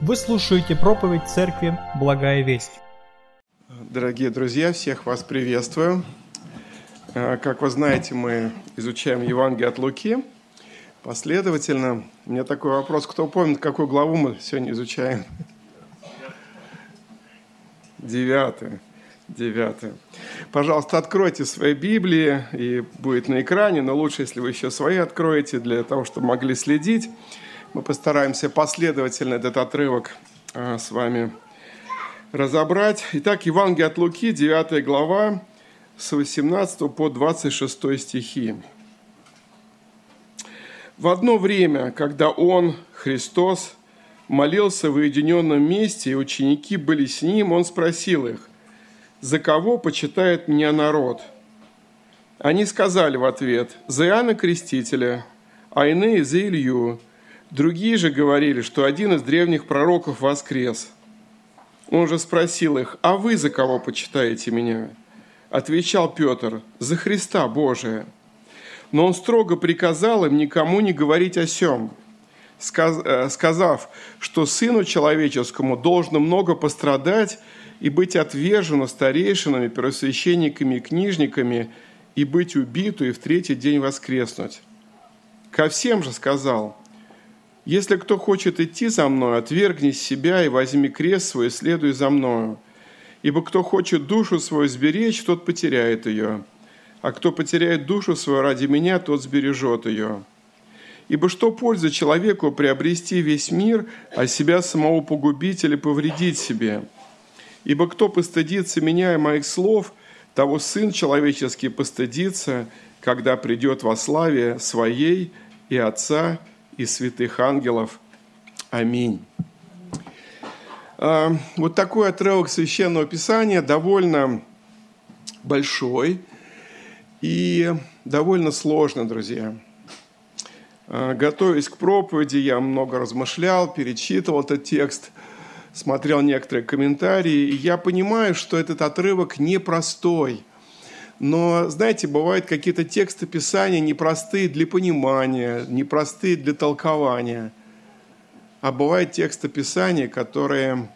Вы слушаете проповедь Церкви «Благая весть». Дорогие друзья, всех вас приветствую. Э, как вы знаете, мы изучаем Евангелие от Луки последовательно. У меня такой вопрос. Кто помнит, какую главу мы сегодня изучаем? Девятая. Девятое. Пожалуйста, откройте свои Библии, и будет на экране, но лучше, если вы еще свои откроете, для того, чтобы могли следить. Мы постараемся последовательно этот отрывок а, с вами разобрать. Итак, Евангелие от Луки, 9 глава, с 18 по 26 стихи. В одно время, когда Он, Христос, молился в уединенном месте, и ученики были с Ним, Он спросил их, «За кого почитает меня народ?» Они сказали в ответ, «За Иоанна Крестителя, а иные за Илью». Другие же говорили, что один из древних пророков воскрес. Он же спросил их, «А вы за кого почитаете меня?» Отвечал Петр, «За Христа Божия». Но он строго приказал им никому не говорить о сем, э, сказав, что Сыну Человеческому должно много пострадать и быть отвержено старейшинами, первосвященниками и книжниками, и быть убиту, и в третий день воскреснуть. Ко всем же сказал, «Если кто хочет идти за мною, отвергни себя и возьми крест свой, и следуй за мною. Ибо кто хочет душу свою сберечь, тот потеряет ее, а кто потеряет душу свою ради меня, тот сбережет ее». Ибо что польза человеку приобрести весь мир, а себя самого погубить или повредить себе – Ибо кто постыдится меня и моих слов, того Сын Человеческий постыдится, когда придет во славе Своей и Отца и святых ангелов. Аминь. А, вот такой отрывок Священного Писания довольно большой и довольно сложный, друзья. А, готовясь к проповеди, я много размышлял, перечитывал этот текст – смотрел некоторые комментарии, и я понимаю, что этот отрывок непростой. Но, знаете, бывают какие-то тексты Писания непростые для понимания, непростые для толкования. А бывают тексты Писания, которые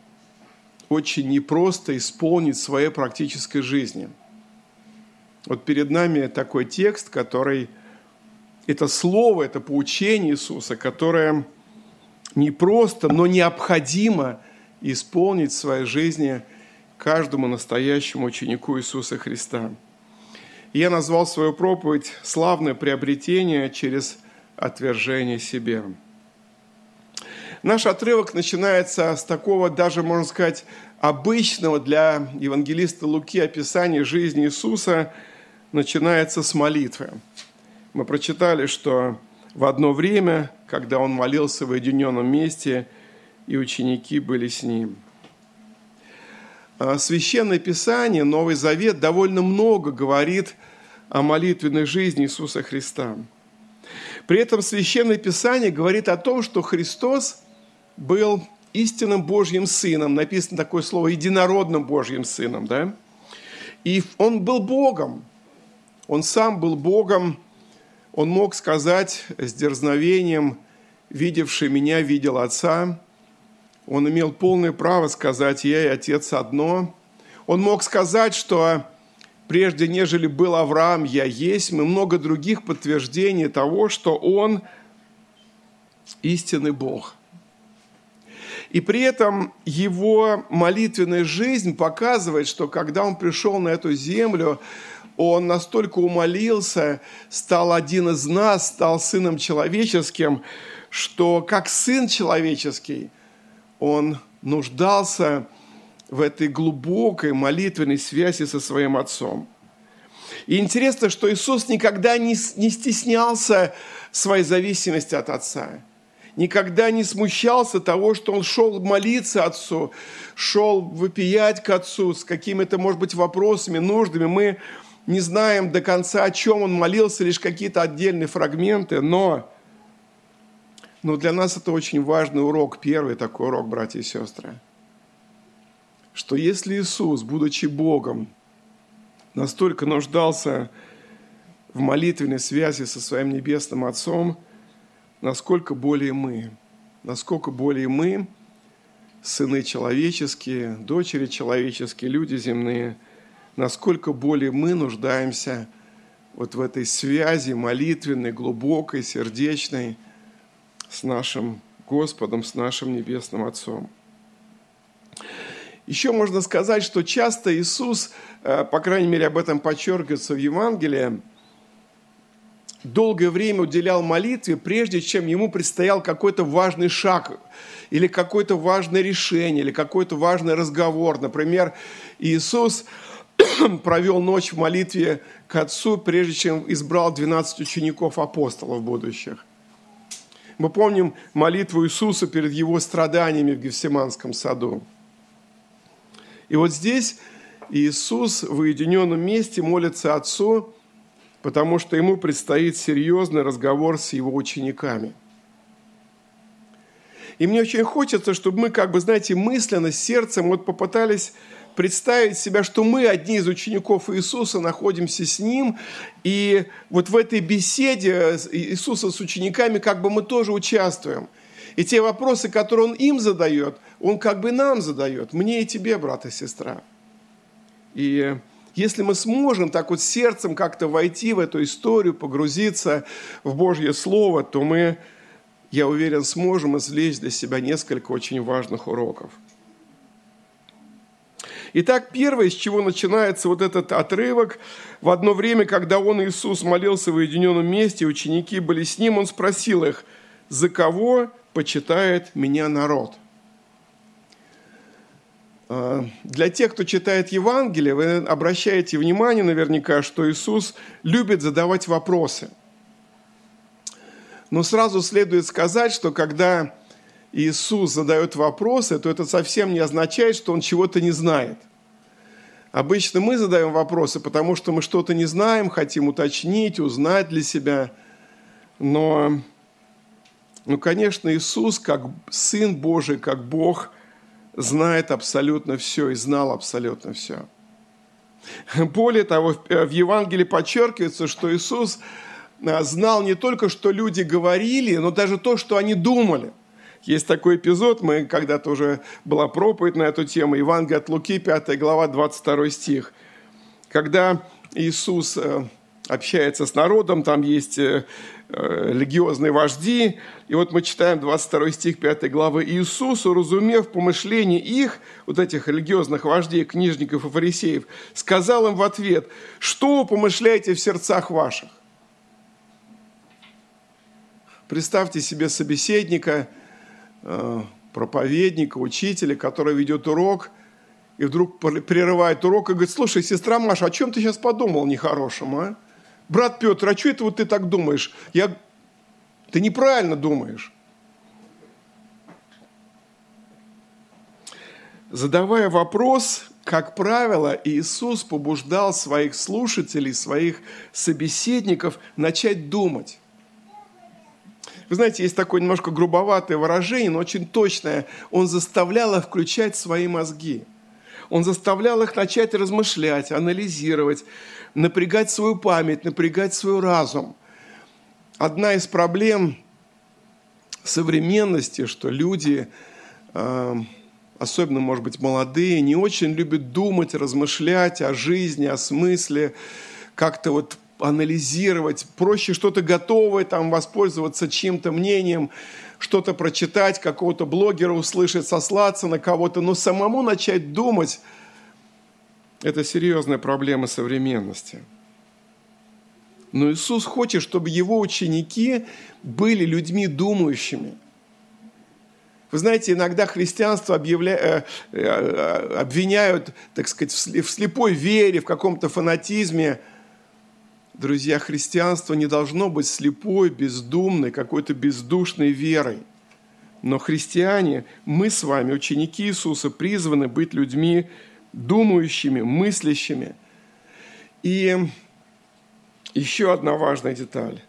очень непросто исполнить в своей практической жизни. Вот перед нами такой текст, который это слово, это поучение Иисуса, которое не просто, но необходимо исполнить в своей жизни каждому настоящему ученику Иисуса Христа. Я назвал свою проповедь «Славное приобретение через отвержение себе». Наш отрывок начинается с такого, даже, можно сказать, обычного для евангелиста Луки описания жизни Иисуса, начинается с молитвы. Мы прочитали, что в одно время, когда он молился в уединенном месте – и ученики были с ним. А, Священное Писание, Новый Завет довольно много говорит о молитвенной жизни Иисуса Христа. При этом Священное Писание говорит о том, что Христос был истинным Божьим Сыном. Написано такое слово «единородным Божьим Сыном». Да? И Он был Богом. Он сам был Богом. Он мог сказать с дерзновением, видевший меня, видел Отца он имел полное право сказать «Я и Отец одно». Он мог сказать, что прежде нежели был Авраам, я есть, и много других подтверждений того, что он истинный Бог. И при этом его молитвенная жизнь показывает, что когда он пришел на эту землю, он настолько умолился, стал один из нас, стал сыном человеческим, что как сын человеческий – он нуждался в этой глубокой молитвенной связи со своим Отцом. И интересно, что Иисус никогда не, не стеснялся своей зависимости от Отца. Никогда не смущался того, что Он шел молиться Отцу, шел выпиять к Отцу с какими-то, может быть, вопросами, нуждами. Мы не знаем до конца, о чем Он молился, лишь какие-то отдельные фрагменты, но но для нас это очень важный урок, первый такой урок, братья и сестры, что если Иисус, будучи Богом, настолько нуждался в молитвенной связи со своим Небесным Отцом, насколько более мы, насколько более мы сыны человеческие, дочери человеческие, люди земные, насколько более мы нуждаемся вот в этой связи молитвенной, глубокой, сердечной с нашим Господом, с нашим Небесным Отцом. Еще можно сказать, что часто Иисус, э, по крайней мере, об этом подчеркивается в Евангелии, долгое время уделял молитве, прежде чем ему предстоял какой-то важный шаг или какое-то важное решение, или какой-то важный разговор. Например, Иисус провел ночь в молитве к Отцу, прежде чем избрал 12 учеников апостолов будущих. Мы помним молитву Иисуса перед его страданиями в Гефсиманском саду. И вот здесь Иисус в уединенном месте молится Отцу, потому что ему предстоит серьезный разговор с его учениками. И мне очень хочется, чтобы мы, как бы, знаете, мысленно, сердцем вот попытались представить себя, что мы, одни из учеников Иисуса, находимся с Ним, и вот в этой беседе Иисуса с учениками как бы мы тоже участвуем. И те вопросы, которые Он им задает, Он как бы нам задает, мне и тебе, брат и сестра. И если мы сможем так вот сердцем как-то войти в эту историю, погрузиться в Божье Слово, то мы, я уверен, сможем извлечь для себя несколько очень важных уроков – Итак, первое, с чего начинается вот этот отрывок, в одно время, когда он, Иисус, молился в уединенном месте, ученики были с ним, он спросил их, за кого почитает меня народ? А, для тех, кто читает Евангелие, вы обращаете внимание наверняка, что Иисус любит задавать вопросы. Но сразу следует сказать, что когда Иисус задает вопросы, то это совсем не означает, что он чего-то не знает. Обычно мы задаем вопросы, потому что мы что-то не знаем, хотим уточнить, узнать для себя. Но, ну, конечно, Иисус, как Сын Божий, как Бог, знает абсолютно все и знал абсолютно все. Более того, в Евангелии подчеркивается, что Иисус а, знал не только, что люди говорили, но даже то, что они думали. Есть такой эпизод, мы когда-то уже была проповедь на эту тему, Евангелие от Луки, 5 глава, 22 стих. Когда Иисус э, общается с народом, там есть э, э, религиозные вожди, и вот мы читаем 22 стих 5 главы. «Иисус, уразумев помышления их, вот этих религиозных вождей, книжников и фарисеев, сказал им в ответ, что вы помышляете в сердцах ваших?» Представьте себе собеседника – проповедника, учителя, который ведет урок, и вдруг прерывает урок и говорит, слушай, сестра Маша, о чем ты сейчас подумал нехорошем, а? Брат Петр, а что это вот ты так думаешь? Я... Ты неправильно думаешь. Задавая вопрос, как правило, Иисус побуждал своих слушателей, своих собеседников начать думать. Вы знаете, есть такое немножко грубоватое выражение, но очень точное. Он заставлял их включать свои мозги. Он заставлял их начать размышлять, анализировать, напрягать свою память, напрягать свой разум. Одна из проблем современности, что люди, э, особенно, может быть, молодые, не очень любят думать, размышлять о жизни, о смысле, как-то вот анализировать, проще что-то готовое, там, воспользоваться чьим-то мнением, что-то прочитать, какого-то блогера услышать, сослаться на кого-то, но самому начать думать – это серьезная проблема современности. Но Иисус хочет, чтобы его ученики были людьми думающими. Вы знаете, иногда христианство объявля... Э, э, обвиняют, так сказать, в слепой вере, в каком-то фанатизме – Друзья, христианство не должно быть слепой, бездумной, какой-то бездушной верой. Но христиане, мы с вами, ученики Иисуса, призваны быть людьми думающими, мыслящими. И еще одна важная деталь.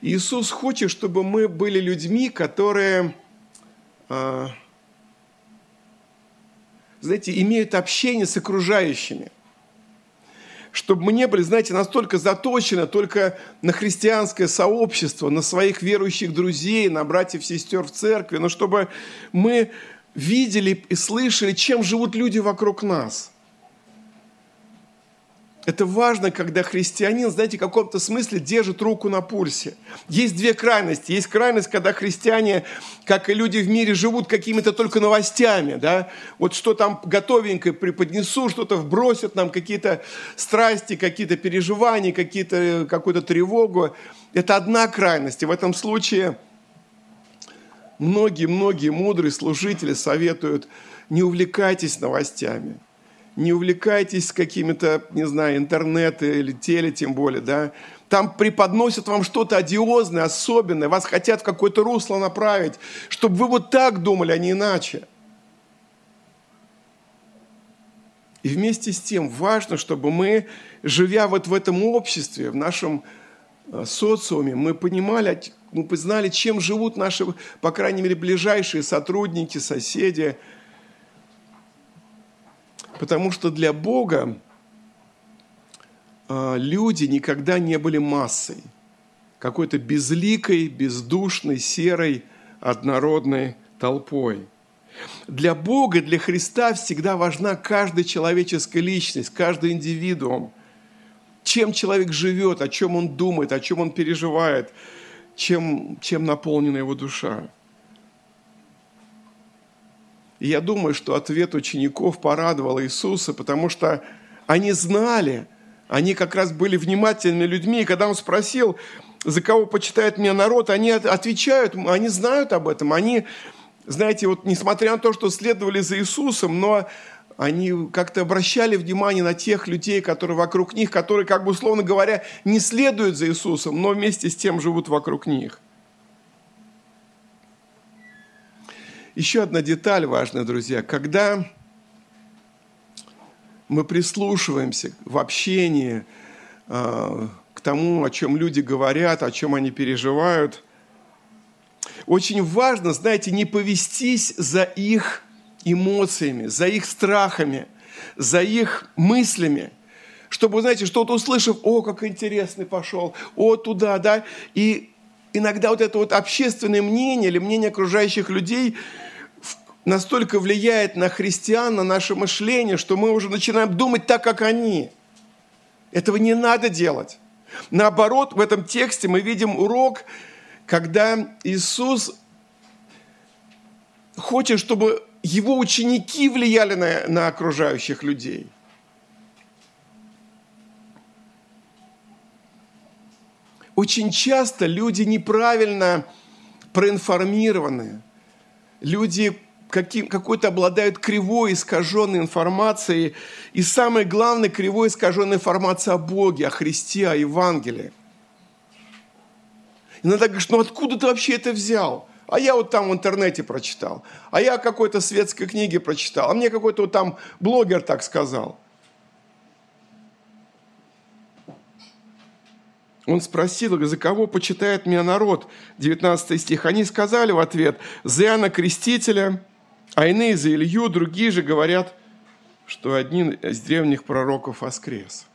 Иисус хочет, чтобы мы были людьми, которые, а, знаете, имеют общение с окружающими – чтобы мы не были, знаете, настолько заточены только на христианское сообщество, на своих верующих друзей, на братьев, сестер в церкви, но чтобы мы видели и слышали, чем живут люди вокруг нас. Это важно, когда христианин, знаете, в каком-то смысле держит руку на пульсе. Есть две крайности. Есть крайность, когда христиане, как и люди в мире, живут какими-то только новостями. Да? Вот что там готовенькое преподнесу, что-то вбросят нам, какие-то страсти, какие-то переживания, какие-то, какую-то тревогу. Это одна крайность. И в этом случае многие-многие мудрые служители советуют, не увлекайтесь новостями – не увлекайтесь какими-то, не знаю, интернеты или теле тем более, да. Там преподносят вам что-то одиозное, особенное, вас хотят в какое-то русло направить, чтобы вы вот так думали, а не иначе. И вместе с тем важно, чтобы мы, живя вот в этом обществе, в нашем э, социуме, мы понимали, мы знали, чем живут наши, по крайней мере, ближайшие сотрудники, соседи – Потому что для Бога а, люди никогда не были массой, какой-то безликой, бездушной, серой, однородной толпой. Для Бога, для Христа всегда важна каждая человеческая личность, каждый индивидуум. Чем человек живет, о чем он думает, о чем он переживает, чем, чем наполнена его душа. И я думаю, что ответ учеников порадовал Иисуса, потому что они знали, они как раз были внимательными людьми, и когда он спросил, за кого почитает меня народ, они отвечают, они знают об этом, они, знаете, вот несмотря на то, что следовали за Иисусом, но они как-то обращали внимание на тех людей, которые вокруг них, которые, как бы условно говоря, не следуют за Иисусом, но вместе с тем живут вокруг них. Еще одна деталь важная, друзья. Когда мы прислушиваемся в общении э, к тому, о чем люди говорят, о чем они переживают, очень важно, знаете, не повестись за их эмоциями, за их страхами, за их мыслями, чтобы, знаете, что-то услышав, о, как интересный пошел, о, туда, да, и иногда вот это вот общественное мнение или мнение окружающих людей настолько влияет на христиан, на наше мышление, что мы уже начинаем думать так, как они. Этого не надо делать. Наоборот, в этом тексте мы видим урок, когда Иисус хочет, чтобы его ученики влияли на, на окружающих людей – Очень часто люди неправильно проинформированы. Люди каким, какой-то обладают кривой, искаженной информацией. И самое главное, кривой, искаженной информацией о Боге, о Христе, о Евангелии. Иногда говоришь, ну откуда ты вообще это взял? А я вот там в интернете прочитал. А я какой-то светской книге прочитал. А мне какой-то вот там блогер так сказал. Он спросил за кого почитает меня народ? 19 стих. Они сказали в ответ, за Иоанна Крестителя, а иные за Илью, другие же говорят, что один из древних пророков воскрес.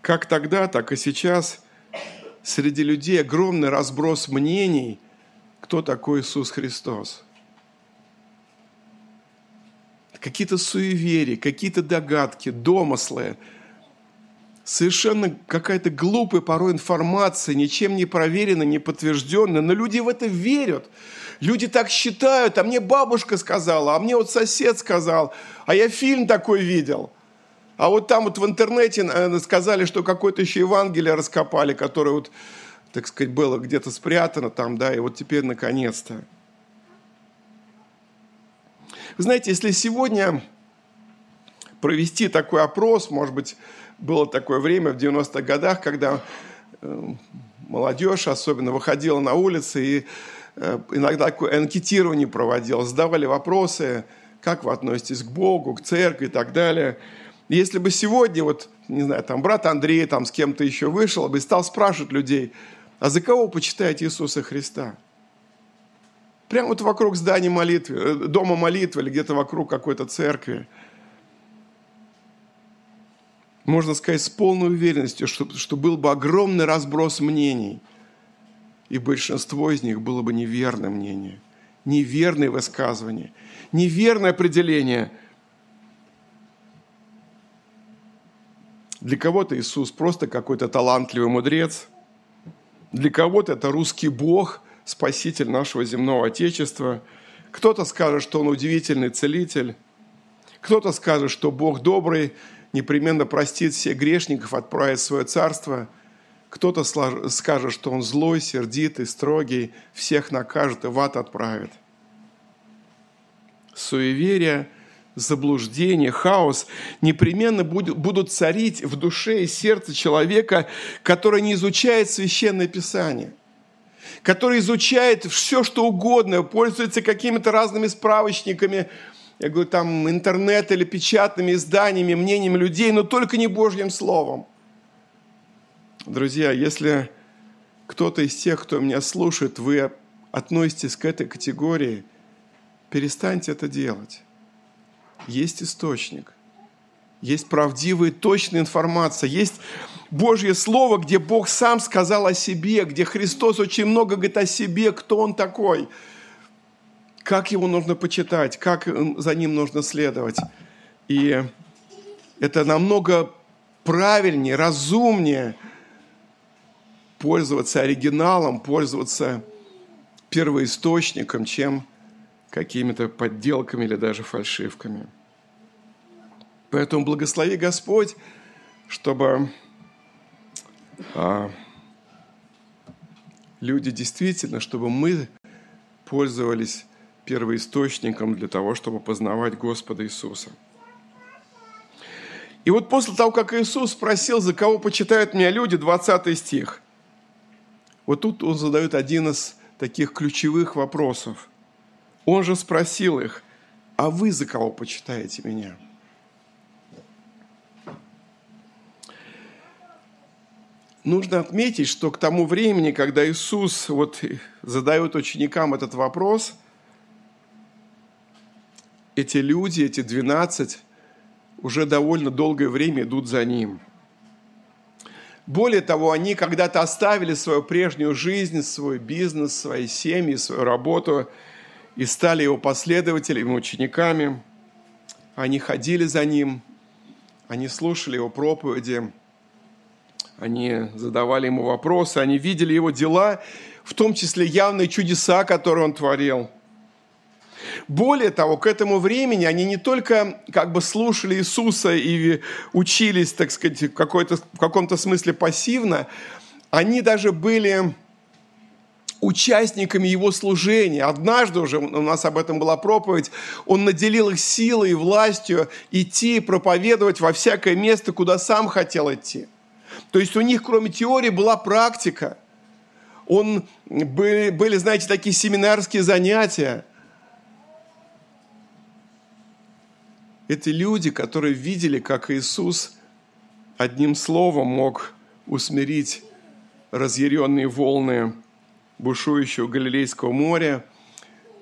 Как тогда, так и сейчас среди людей огромный разброс мнений, кто такой Иисус Христос. Какие-то суеверия, какие-то догадки, домыслы – совершенно какая-то глупая порой информация, ничем не проверенная, не подтвержденная, но люди в это верят. Люди так считают, а мне бабушка сказала, а мне вот сосед сказал, а я фильм такой видел. А вот там вот в интернете сказали, что какое-то еще Евангелие раскопали, которое вот, так сказать, было где-то спрятано там, да, и вот теперь наконец-то. Вы знаете, если сегодня провести такой опрос, может быть, было такое время в 90-х годах, когда э, молодежь особенно выходила на улицы и э, иногда такое анкетирование проводил, задавали вопросы, как вы относитесь к Богу, к церкви и так далее. Если бы сегодня, вот, не знаю, там брат Андрей там с кем-то еще вышел бы и стал спрашивать людей, а за кого почитаете Иисуса Христа? Прямо вот вокруг здания молитвы, э, дома молитвы или где-то вокруг какой-то церкви – можно сказать с полной уверенностью, что, что был бы огромный разброс мнений, и большинство из них было бы неверное мнение, неверные высказывания, неверное определение. Для кого-то Иисус просто какой-то талантливый мудрец, для кого-то это русский Бог, спаситель нашего земного Отечества. Кто-то скажет, что он удивительный целитель, кто-то скажет, что Бог добрый, непременно простит всех грешников, отправит в свое царство. Кто-то скажет, что он злой, сердитый, строгий, всех накажет и в ад отправит. Суеверие, заблуждение, хаос непременно будут царить в душе и сердце человека, который не изучает Священное Писание – который изучает все, что угодно, пользуется какими-то разными справочниками, я говорю, там интернет или печатными изданиями, мнениями людей, но только не Божьим Словом. Друзья, если кто-то из тех, кто меня слушает, вы относитесь к этой категории, перестаньте это делать. Есть источник, есть правдивая точная информация, есть Божье Слово, где Бог сам сказал о себе, где Христос очень много говорит о себе, кто Он такой – как его нужно почитать, как за ним нужно следовать. И это намного правильнее, разумнее пользоваться оригиналом, пользоваться первоисточником, чем какими-то подделками или даже фальшивками. Поэтому благослови Господь, чтобы а, люди действительно, чтобы мы пользовались первоисточником для того, чтобы познавать Господа Иисуса. И вот после того, как Иисус спросил, за кого почитают меня люди, 20 стих, вот тут он задает один из таких ключевых вопросов. Он же спросил их, а вы за кого почитаете меня? Нужно отметить, что к тому времени, когда Иисус вот задает ученикам этот вопрос – эти люди, эти 12, уже довольно долгое время идут за ним. Более того, они когда-то оставили свою прежнюю жизнь, свой бизнес, свои семьи, свою работу и стали его последователями, учениками. Они ходили за ним, они слушали его проповеди, они задавали ему вопросы, они видели его дела, в том числе явные чудеса, которые он творил – более того, к этому времени они не только как бы слушали Иисуса и учились, так сказать, в, в каком-то смысле пассивно, они даже были участниками его служения. Однажды уже, у нас об этом была проповедь, он наделил их силой и властью идти проповедовать во всякое место, куда сам хотел идти. То есть у них, кроме теории, была практика. Он, были, были, знаете, такие семинарские занятия – Это люди, которые видели, как Иисус одним словом мог усмирить разъяренные волны бушующего Галилейского моря.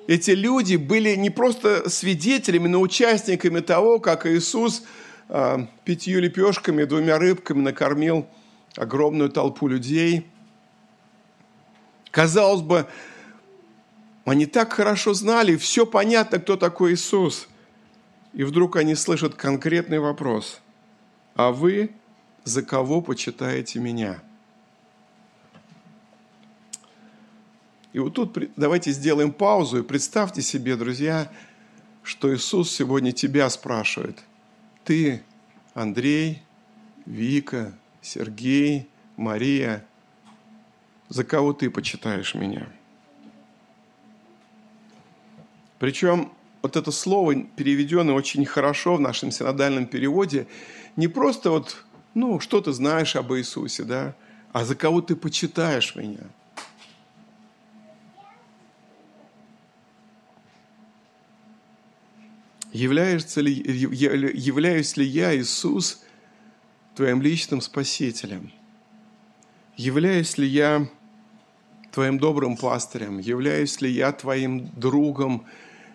Эти люди были не просто свидетелями, но участниками того, как Иисус а, пятью лепешками, двумя рыбками накормил огромную толпу людей. Казалось бы, они так хорошо знали, все понятно, кто такой Иисус – и вдруг они слышат конкретный вопрос. А вы за кого почитаете меня? И вот тут давайте сделаем паузу и представьте себе, друзья, что Иисус сегодня тебя спрашивает. Ты, Андрей, Вика, Сергей, Мария, за кого ты почитаешь меня? Причем вот это слово, переведенное очень хорошо в нашем синодальном переводе, не просто вот, ну, что ты знаешь об Иисусе, да, а за кого ты почитаешь меня. Является ли, являюсь ли я, Иисус, твоим личным спасителем? Являюсь ли я твоим добрым пастырем? Являюсь ли я твоим другом,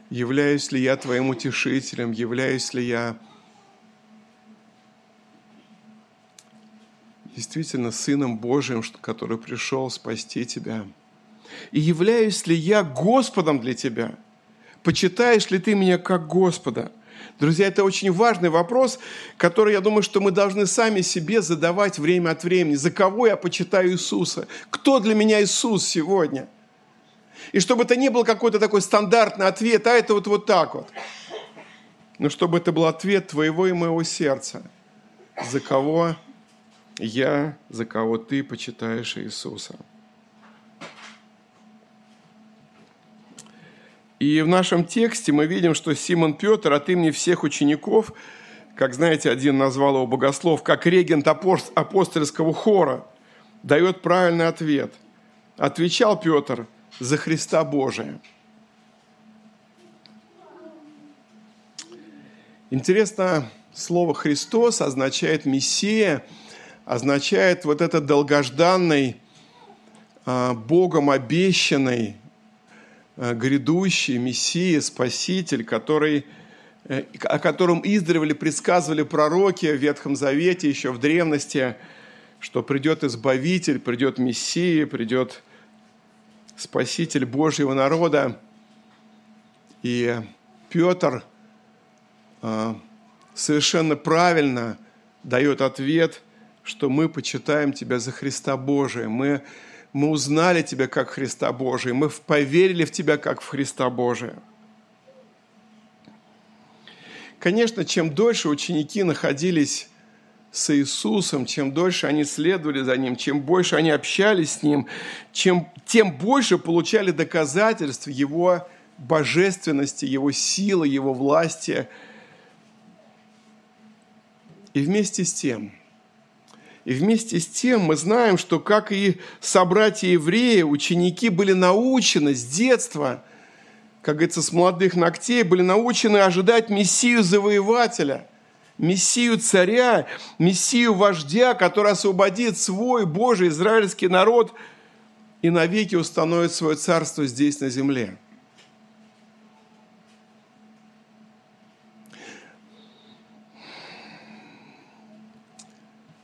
Являюсь ли я твоим утешителем? Являюсь ли я действительно Сыном Божьим, который пришел спасти тебя? И являюсь ли я Господом для тебя? Почитаешь ли ты меня как Господа? Друзья, это очень важный вопрос, который, я думаю, что мы должны сами себе задавать время от времени. За кого я почитаю Иисуса? Кто для меня Иисус сегодня? И чтобы это не был какой-то такой стандартный ответ, а это вот, вот так вот. Но чтобы это был ответ твоего и моего сердца. За кого я, за кого ты почитаешь Иисуса. И в нашем тексте мы видим, что Симон Петр от имени всех учеников, как знаете, один назвал его богослов, как регент апостольского хора, дает правильный ответ. Отвечал Петр за Христа Божия. Интересно, слово «Христос» означает «Мессия», означает вот этот долгожданный, а, Богом обещанный Э, грядущий Мессия, Спаситель, который, э, о котором издревле предсказывали пророки в Ветхом Завете, еще в древности, что придет Избавитель, придет Мессия, придет Спаситель Божьего народа. И Петр э, совершенно правильно дает ответ, что мы почитаем Тебя за Христа Божия. Мы мы узнали Тебя как Христа Божия, мы поверили в Тебя как в Христа Божия. Конечно, чем дольше ученики находились с Иисусом, чем дольше они следовали за Ним, чем больше они общались с Ним, чем, тем больше получали доказательств Его божественности, Его силы, Его власти. И вместе с тем – и вместе с тем мы знаем, что, как и собратья евреи, ученики были научены с детства, как говорится, с молодых ногтей, были научены ожидать Мессию-завоевателя, Мессию-царя, Мессию-вождя, который освободит свой Божий израильский народ и навеки установит свое царство здесь, на земле.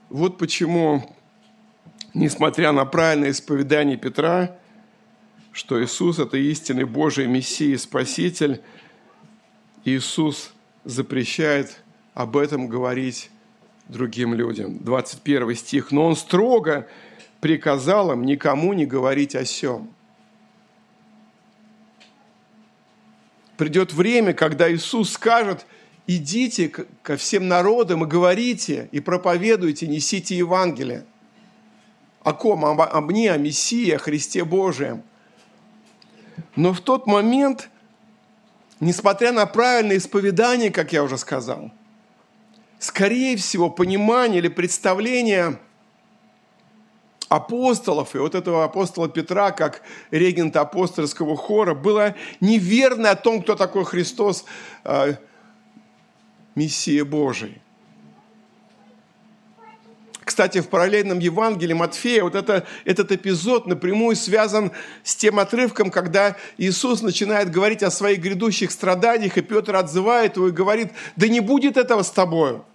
Вот почему, несмотря на правильное исповедание Петра, что Иисус – это истинный Божий Мессия и Спаситель, Иисус запрещает об этом говорить другим людям. 21 стих. «Но Он строго приказал им никому не говорить о сем». Придет время, когда Иисус скажет – идите ко всем народам и говорите, и проповедуйте, несите Евангелие. О ком? Об, об мне, о Мессии, о Христе Божием. Но в тот момент, несмотря на правильное исповедание, как я уже сказал, скорее всего, понимание или представление апостолов и вот этого апостола Петра, как регента апостольского хора, было неверно о том, кто такой Христос, а, Мессия Божий. Кстати, в параллельном Евангелии Матфея вот это, этот эпизод напрямую связан с тем отрывком, когда Иисус начинает говорить о своих грядущих страданиях, и Петр отзывает его и говорит, да не будет этого с тобою.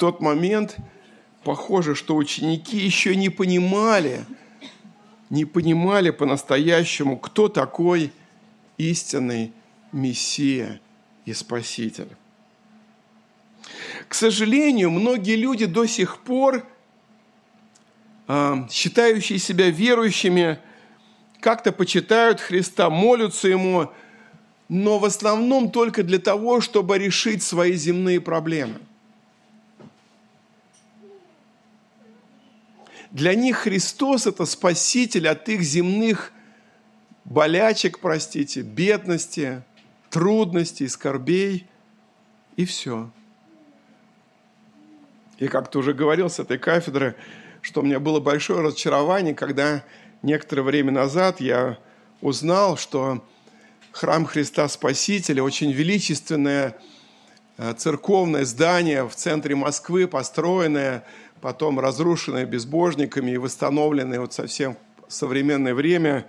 Тот момент похоже, что ученики еще не понимали, не понимали по-настоящему, кто такой истинный Мессия и Спаситель. К сожалению, многие люди до сих пор, а, считающие себя верующими, как-то почитают Христа, молятся Ему, но в основном только для того, чтобы решить свои земные проблемы – Для них Христос – это спаситель от их земных болячек, простите, бедности, трудностей, скорбей, и все. Я как-то уже говорил с этой кафедры, что у меня было большое разочарование, когда некоторое время назад я узнал, что храм Христа Спасителя, очень величественное э, церковное здание в центре Москвы, построенное потом разрушенные безбожниками и восстановленные вот совсем в современное время.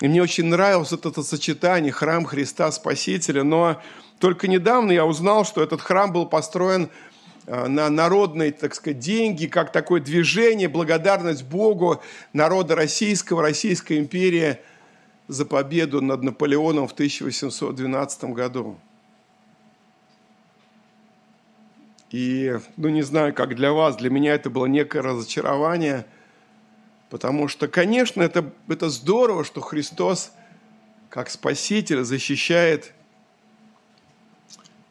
И мне очень нравилось вот это сочетание храм Христа Спасителя, но только недавно я узнал, что этот храм был построен а, на народные, так сказать, деньги, как такое движение, благодарность Богу народа российского, Российской империи за победу над Наполеоном в 1812 году. И, ну, не знаю, как для вас, для меня это было некое разочарование, потому что, конечно, это, это здорово, что Христос, как Спаситель, защищает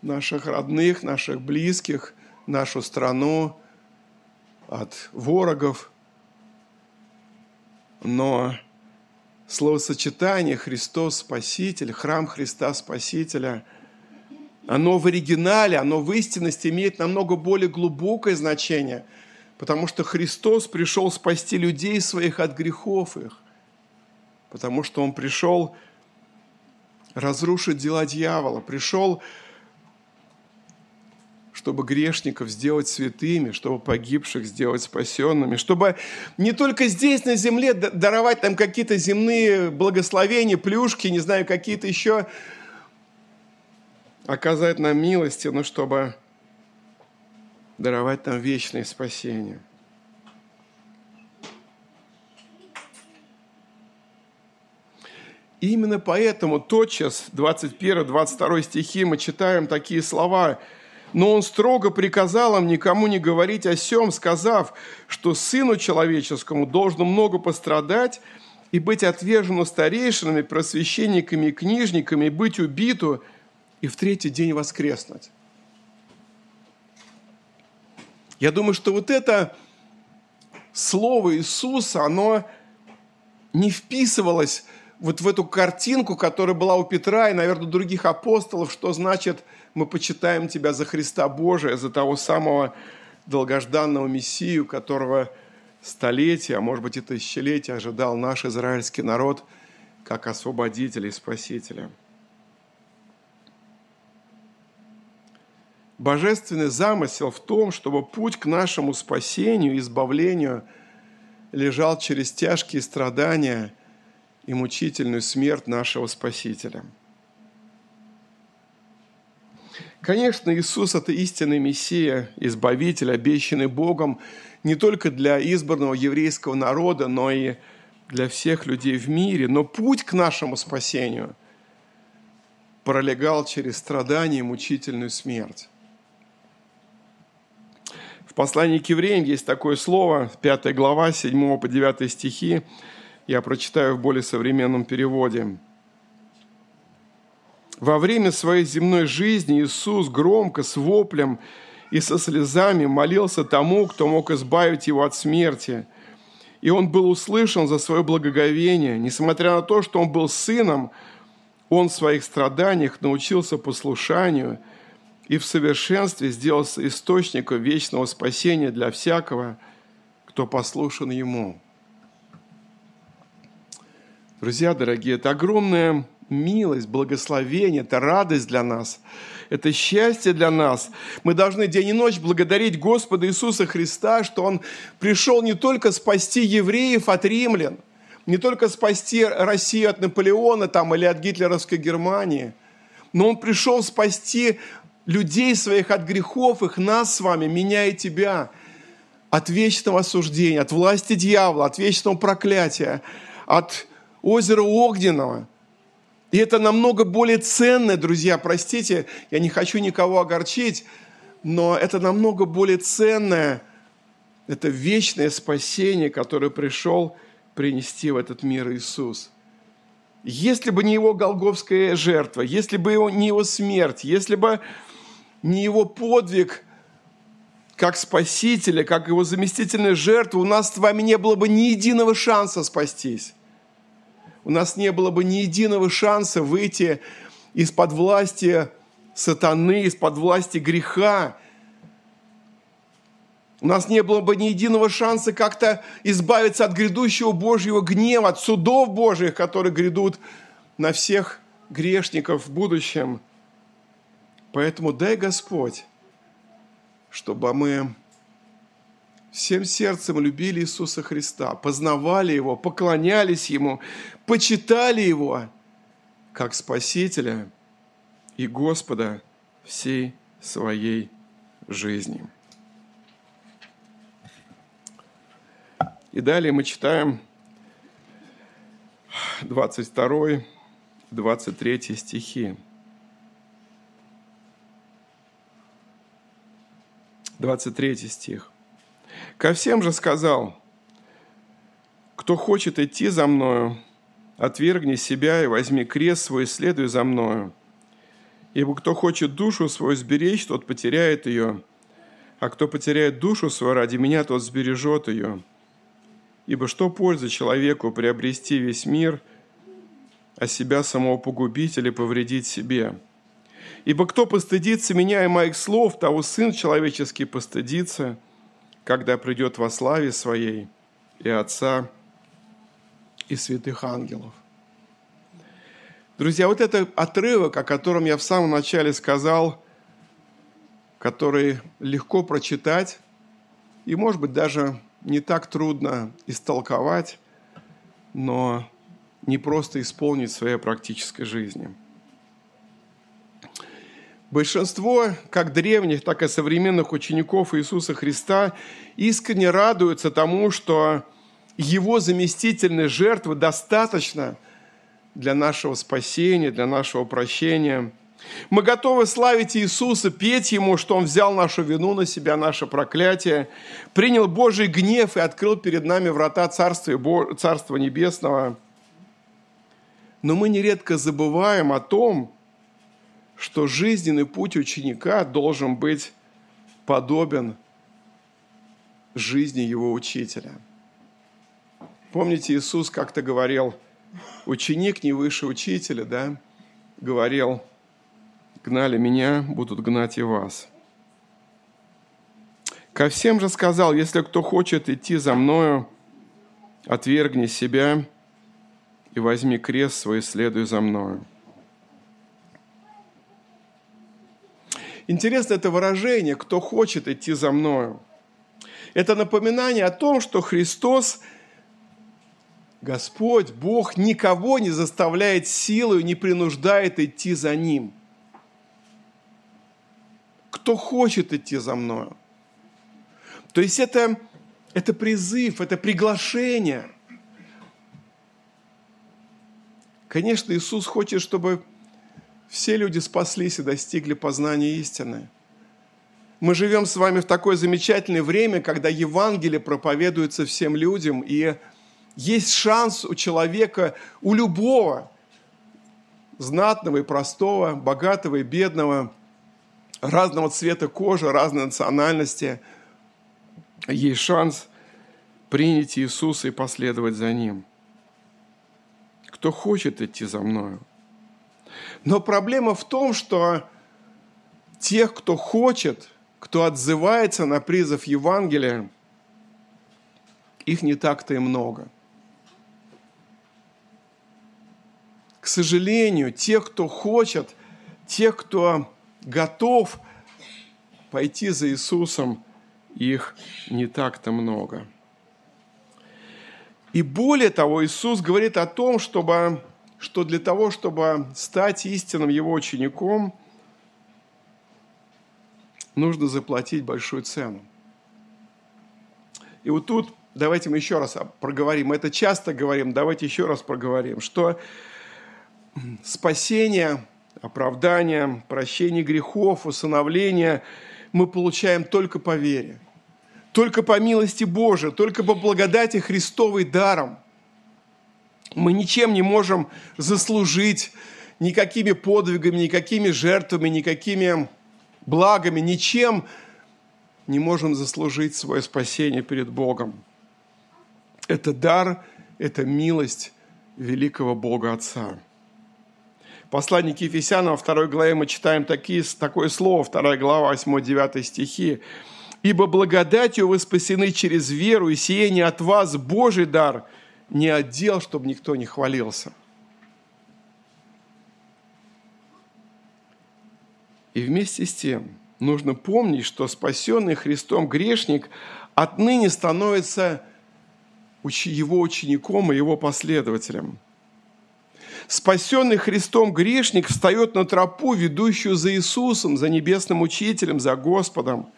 наших родных, наших близких, нашу страну от ворогов. Но словосочетание «Христос Спаситель», храм Христа Спасителя – оно в оригинале, оно в истинности имеет намного более глубокое значение, потому что Христос пришел спасти людей своих от грехов их, потому что Он пришел разрушить дела дьявола, пришел, чтобы грешников сделать святыми, чтобы погибших сделать спасенными, чтобы не только здесь, на земле, даровать там какие-то земные благословения, плюшки, не знаю, какие-то еще оказать нам милости, но чтобы даровать нам вечное спасение. Именно поэтому тотчас 21-22 стихи мы читаем такие слова. «Но он строго приказал им никому не говорить о сем, сказав, что Сыну Человеческому должно много пострадать и быть отвержену старейшинами, просвященниками и книжниками, быть убиту – и в третий день воскреснуть. Я думаю, что вот это слово Иисуса, оно не вписывалось вот в эту картинку, которая была у Петра и, наверное, у других апостолов, что значит мы почитаем Тебя за Христа Божия, за того самого долгожданного Мессию, которого столетия, а может быть и тысячелетия ожидал наш израильский народ как освободителя и спасителя. Божественный замысел в том, чтобы путь к нашему спасению, избавлению лежал через тяжкие страдания и мучительную смерть нашего Спасителя. Конечно, Иисус – это истинный Мессия, Избавитель, обещанный Богом не только для избранного еврейского народа, но и для всех людей в мире. Но путь к нашему спасению пролегал через страдания и мучительную смерть послании к евреям есть такое слово, 5 глава, 7 по 9 стихи. Я прочитаю в более современном переводе. Во время своей земной жизни Иисус громко, с воплем и со слезами молился тому, кто мог избавить его от смерти. И он был услышан за свое благоговение. Несмотря на то, что он был сыном, он в своих страданиях научился послушанию – и в совершенстве сделался источником вечного спасения для всякого, кто послушан Ему. Друзья дорогие, это огромная милость, благословение, это радость для нас, это счастье для нас. Мы должны день и ночь благодарить Господа Иисуса Христа, что Он пришел не только спасти евреев от римлян, не только спасти Россию от Наполеона там, или от гитлеровской Германии, но Он пришел спасти людей своих от грехов их, нас с вами, меня и тебя, от вечного осуждения, от власти дьявола, от вечного проклятия, от озера Огненного. И это намного более ценное, друзья, простите, я не хочу никого огорчить, но это намного более ценное, это вечное спасение, которое пришел принести в этот мир Иисус. Если бы не его голговская жертва, если бы не его смерть, если бы не его подвиг как спасителя, как его заместительная жертва, у нас с вами не было бы ни единого шанса спастись. У нас не было бы ни единого шанса выйти из-под власти сатаны, из-под власти греха. У нас не было бы ни единого шанса как-то избавиться от грядущего Божьего гнева, от судов Божьих, которые грядут на всех грешников в будущем – Поэтому дай, Господь, чтобы мы всем сердцем любили Иисуса Христа, познавали Его, поклонялись Ему, почитали Его как Спасителя и Господа всей своей жизни. И далее мы читаем 22, 23 стихи. 23 стих. «Ко всем же сказал, кто хочет идти за мною, отвергни себя и возьми крест свой, следуй за мною. Ибо кто хочет душу свою сберечь, тот потеряет ее, а кто потеряет душу свою ради меня, тот сбережет ее. Ибо что польза человеку приобрести весь мир, а себя самого погубить или повредить себе? Ибо кто постыдится меня и моих слов, того Сын Человеческий постыдится, когда придет во славе Своей и Отца, и святых ангелов. Друзья, вот это отрывок, о котором я в самом начале сказал, который легко прочитать и, может быть, даже не так трудно истолковать, но не просто исполнить в своей практической жизни. Большинство как древних, так и современных учеников Иисуса Христа искренне радуются тому, что его заместительной жертвы достаточно для нашего спасения, для нашего прощения. Мы готовы славить Иисуса, петь Ему, что Он взял нашу вину на себя, наше проклятие, принял Божий гнев и открыл перед нами врата Царства, Царства Небесного. Но мы нередко забываем о том, что жизненный путь ученика должен быть подобен жизни его учителя – Помните, Иисус как-то говорил, ученик не выше учителя, да? Говорил, гнали меня, будут гнать и вас. Ко всем же сказал, если кто хочет идти за мною, отвергни себя и возьми крест свой, следуй за мною. Интересно это выражение «кто хочет идти за мною». Это напоминание о том, что Христос – Господь, Бог никого не заставляет силой, не принуждает идти за Ним. Кто хочет идти за мною? То есть это, это призыв, это приглашение. Конечно, Иисус хочет, чтобы все люди спаслись и достигли познания истины. Мы живем с вами в такое замечательное время, когда Евангелие проповедуется всем людям, и есть шанс у человека, у любого, знатного и простого, богатого и бедного, разного цвета кожи, разной национальности, есть шанс принять Иисуса и последовать за Ним. Кто хочет идти за мною. Но проблема в том, что тех, кто хочет, кто отзывается на призыв Евангелия, их не так-то и много – к сожалению, тех, кто хочет, тех, кто готов пойти за Иисусом, их не так-то много. И более того, Иисус говорит о том, чтобы, что для того, чтобы стать истинным Его учеником, нужно заплатить большую цену. И вот тут давайте мы еще раз проговорим. Мы это часто говорим, давайте еще раз проговорим, что спасение, оправдание, прощение грехов, усыновление мы получаем только по вере, только по милости Божией, только по благодати Христовой даром. Мы ничем не можем заслужить никакими подвигами, никакими жертвами, никакими благами, ничем не можем заслужить свое спасение перед Богом. Это дар, это милость великого Бога Отца послании к Ефесянам, во второй главе мы читаем такие, такое слово, вторая глава, 8-9 стихи. «Ибо благодатью вы спасены через веру, и сие не от вас Божий дар, не отдел, чтобы никто не хвалился». И вместе с тем нужно помнить, что спасенный Христом грешник отныне становится его учеником и его последователем – Спасенный Христом грешник встает на тропу, ведущую за Иисусом, за небесным учителем, за Господом.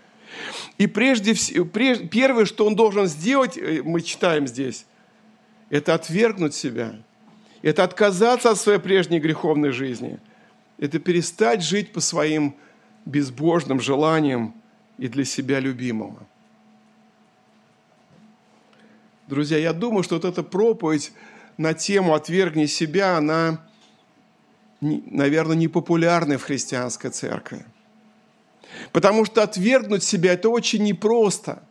И прежде всего, первое, что он должен сделать, э, мы читаем здесь, это отвергнуть себя, это отказаться от своей прежней греховной жизни, это перестать жить по своим безбожным желаниям и для себя любимого. Друзья, я думаю, что вот эта проповедь на тему «Отвергни себя», она, наверное, не популярная в христианской церкви. Потому что отвергнуть себя – это очень непросто.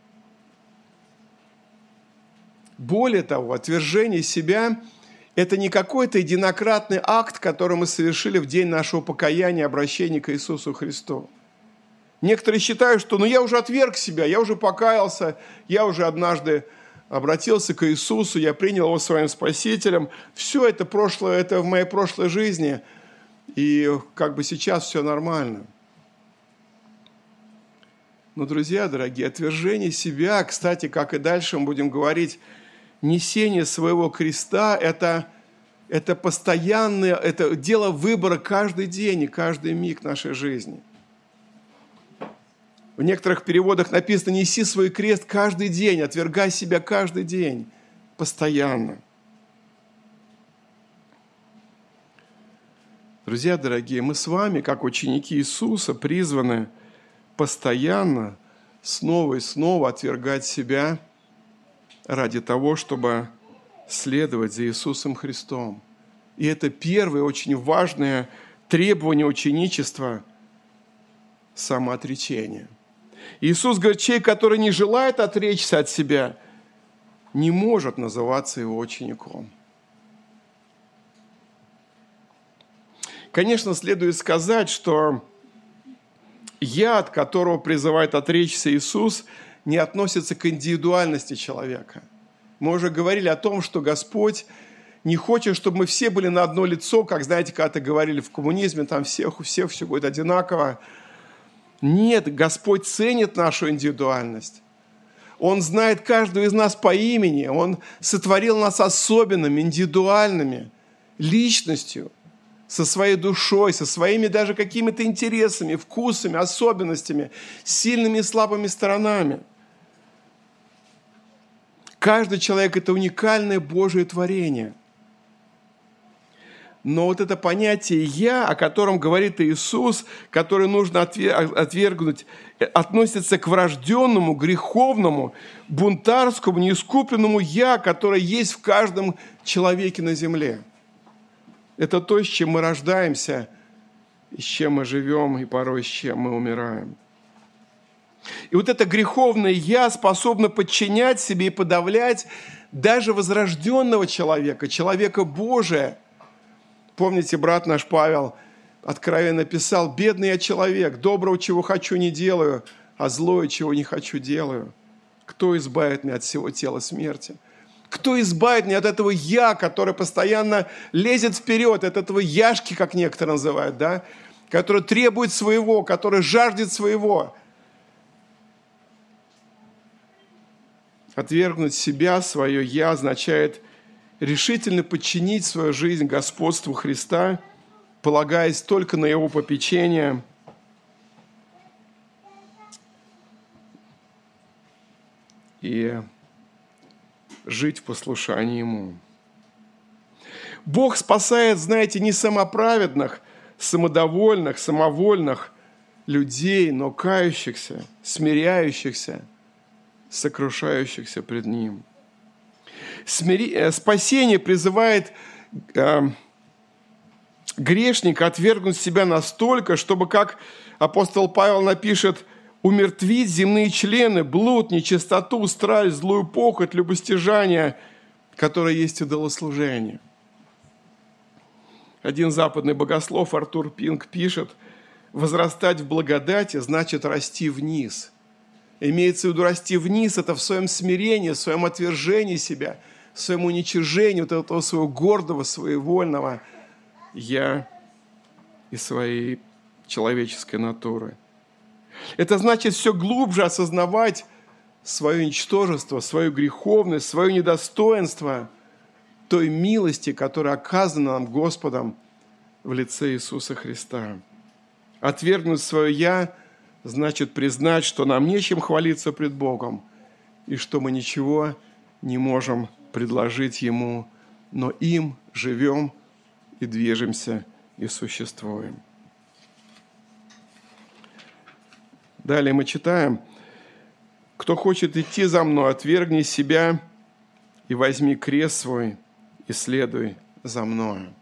Более того, отвержение себя – это не какой-то единократный акт, который мы совершили в день нашего покаяния, обращения к Иисусу Христу. Некоторые считают, что ну я уже отверг себя, я уже покаялся, я уже однажды обратился к Иисусу, я принял его своим спасителем. Все это прошлое, это в моей прошлой жизни, и как бы сейчас все нормально. Но, друзья дорогие, отвержение себя, кстати, как и дальше мы будем говорить, несение своего креста – это, это постоянное, это дело выбора каждый день и каждый миг нашей жизни – в некоторых переводах написано «неси свой крест каждый день, отвергай себя каждый день, постоянно». Друзья дорогие, мы с вами, как ученики Иисуса, призваны постоянно, снова и снова отвергать себя ради того, чтобы следовать за Иисусом Христом. И это первое очень важное требование ученичества – самоотречение – Иисус говорит, человек, который не желает отречься от себя, не может называться его учеником. Конечно, следует сказать, что я, от которого призывает отречься Иисус, не относится к индивидуальности человека. Мы уже говорили о том, что Господь не хочет, чтобы мы все были на одно лицо, как, знаете, когда-то говорили в коммунизме, там всех, у всех все будет одинаково. Нет, Господь ценит нашу индивидуальность. Он знает каждого из нас по имени. Он сотворил нас особенными, индивидуальными, личностью, со своей душой, со своими даже какими-то интересами, вкусами, особенностями, сильными и слабыми сторонами. Каждый человек – это уникальное Божие творение – но вот это понятие «я», о котором говорит Иисус, которое нужно отвергнуть, относится к врожденному, греховному, бунтарскому, неискупленному «я», которое есть в каждом человеке на земле. Это то, с чем мы рождаемся, с чем мы живем, и порой с чем мы умираем. И вот это греховное «я» способно подчинять себе и подавлять даже возрожденного человека, человека Божия – Помните, брат наш Павел откровенно писал, «Бедный я человек, доброго чего хочу не делаю, а злое чего не хочу делаю. Кто избавит меня от всего тела смерти?» Кто избавит меня от этого «я», которое постоянно лезет вперед, от этого «яшки», как некоторые называют, да? который требует своего, который жаждет своего. Отвергнуть себя, свое «я» означает – решительно подчинить свою жизнь господству Христа, полагаясь только на Его попечение. И жить в послушании Ему. Бог спасает, знаете, не самоправедных, самодовольных, самовольных людей, но кающихся, смиряющихся, сокрушающихся пред Ним – смири... Э, спасение призывает э, грешника отвергнуть себя настолько, чтобы, как апостол Павел напишет, умертвить земные члены, блуд, нечистоту, страсть, злую похоть, любостяжание, которое есть идолослужение. Один западный богослов Артур Пинг пишет, возрастать в благодати значит расти вниз. Имеется в виду расти вниз, это в своем смирении, в своем отвержении себя – своему уничижению вот этого своего гордого, своевольного «я» и своей человеческой натуры. Это значит все глубже осознавать свое ничтожество, свою греховность, свое недостоинство той милости, которая оказана нам Господом в лице Иисуса Христа. Отвергнуть свое «я» значит признать, что нам нечем хвалиться пред Богом и что мы ничего не можем предложить Ему, но им живем и движемся и существуем. Далее мы читаем, «Кто хочет идти за мной, отвергни себя и возьми крест свой и следуй за мною».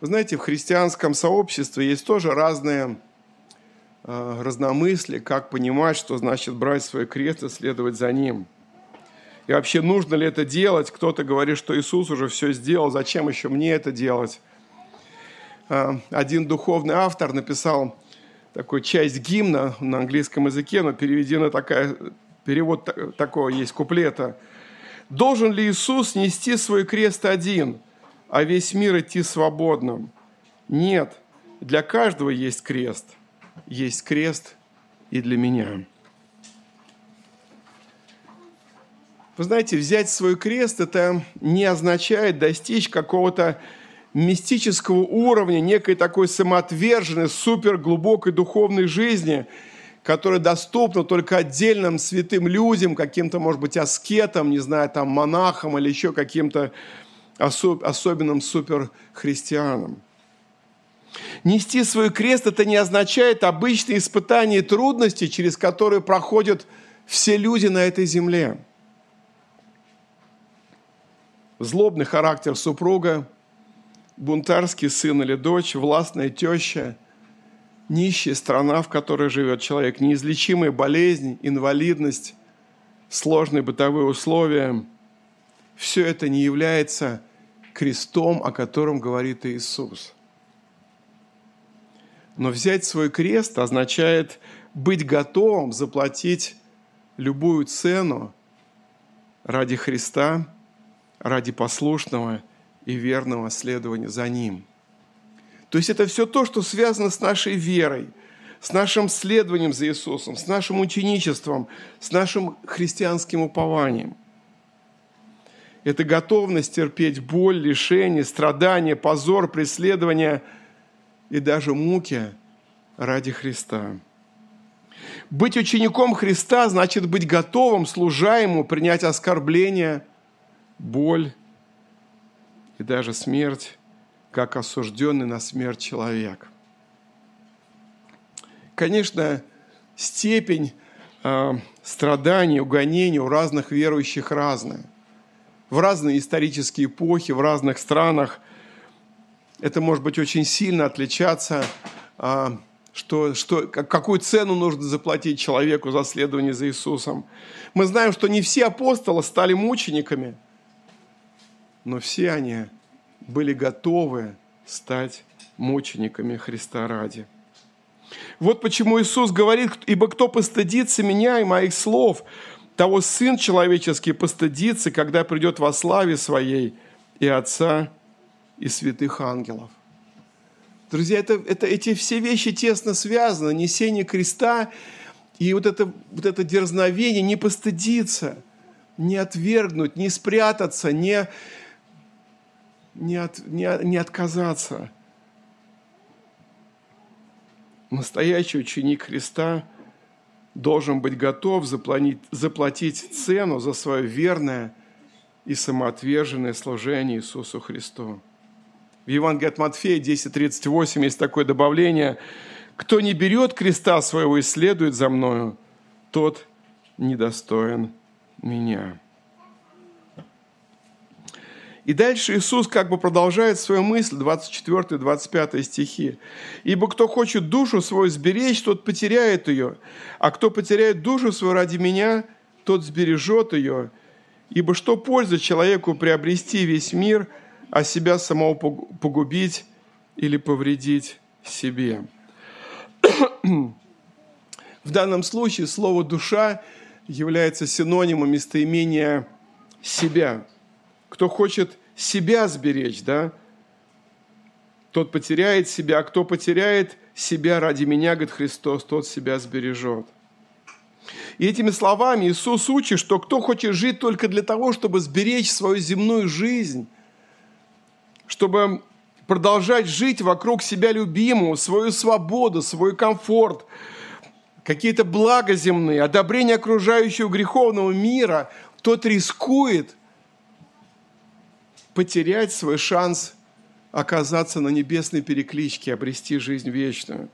Вы знаете, в христианском сообществе есть тоже разные э, разномыслия, как понимать, что значит брать свой крест и следовать за ним. И вообще, нужно ли это делать? Кто-то говорит, что Иисус уже все сделал, зачем еще мне это делать? Э, один духовный автор написал такую часть гимна на английском языке, но переведена такая, перевод такого есть куплета. «Должен ли Иисус нести свой крест один, а весь мир идти свободным?» Нет, для каждого есть крест. Есть крест и для меня. Вы знаете, взять свой крест – это не означает достичь какого-то мистического уровня, некой такой самоотверженной, суперглубокой духовной жизни, которая доступна только отдельным святым людям, каким-то, может быть, аскетам, не знаю, там, монахам или еще каким-то особ- особенным суперхристианам. Нести свой крест – это не означает обычные испытания и трудности, через которые проходят все люди на этой земле. Злобный характер супруга, бунтарский сын или дочь, властная теща, нищая страна, в которой живет человек, неизлечимая болезнь, инвалидность, сложные бытовые условия – все это не является крестом, о котором говорит Иисус. Но взять свой крест означает быть готовым заплатить любую цену ради Христа, ради послушного – и верного следования за Ним. То есть это все то, что связано с нашей верой, с нашим следованием за Иисусом, с нашим ученичеством, с нашим христианским упованием. Это готовность терпеть боль, лишение, страдания, позор, преследование и даже муки ради Христа. Быть учеником Христа значит быть готовым, служа Ему, принять оскорбление, боль и даже смерть, как осужденный на смерть человек. Конечно, степень э, страданий, угонений у разных верующих разная. В разные исторические эпохи, в разных странах это может быть очень сильно отличаться, э, что, что, какую цену нужно заплатить человеку за следование за Иисусом. Мы знаем, что не все апостолы стали мучениками – но все они были готовы стать мучениками Христа ради. Вот почему Иисус говорит, «Ибо кто постыдится меня и моих слов, того Сын Человеческий постыдится, когда придет во славе Своей и Отца, и святых ангелов». Друзья, это, это, эти все вещи тесно связаны. Несение креста и вот это, вот это дерзновение не постыдиться, не отвергнуть, не спрятаться, не, не, от, не, не отказаться. Настоящий ученик Христа должен быть готов заплатить, заплатить цену за свое верное и самоотверженное служение Иисусу Христу. В Евангелии от Матфея 10.38 есть такое добавление «Кто не берет креста своего и следует за мною, тот недостоин меня». И дальше Иисус как бы продолжает свою мысль, 24-25 стихи. «Ибо кто хочет душу свою сберечь, тот потеряет ее, а кто потеряет душу свою ради меня, тот сбережет ее. Ибо что польза человеку приобрести весь мир, а себя самого погубить или повредить себе?» В данном случае слово «душа» является синонимом местоимения «себя» кто хочет себя сберечь, да, тот потеряет себя, а кто потеряет себя ради меня, говорит Христос, тот себя сбережет. И этими словами Иисус учит, что кто хочет жить только для того, чтобы сберечь свою земную жизнь, чтобы продолжать жить вокруг себя любимого, свою свободу, свой комфорт, какие-то блага земные, одобрение окружающего греховного мира, тот рискует потерять свой шанс оказаться на небесной перекличке, обрести жизнь вечную.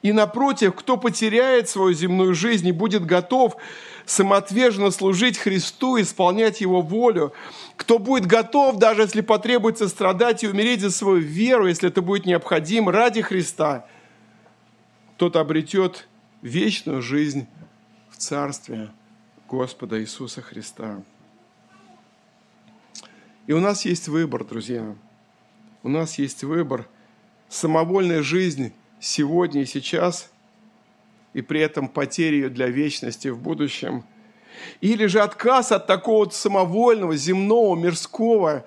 И напротив, кто потеряет свою земную жизнь и будет готов самоотверженно служить Христу, исполнять Его волю, кто будет готов, даже если потребуется страдать и умереть за свою веру, если это будет необходимо ради Христа, тот обретет вечную жизнь в Царстве Господа Иисуса Христа. И у нас есть выбор, друзья. У нас есть выбор. Самовольная жизнь сегодня и сейчас, и при этом потеря ее для вечности в будущем. Или же отказ от такого самовольного, земного, мирского,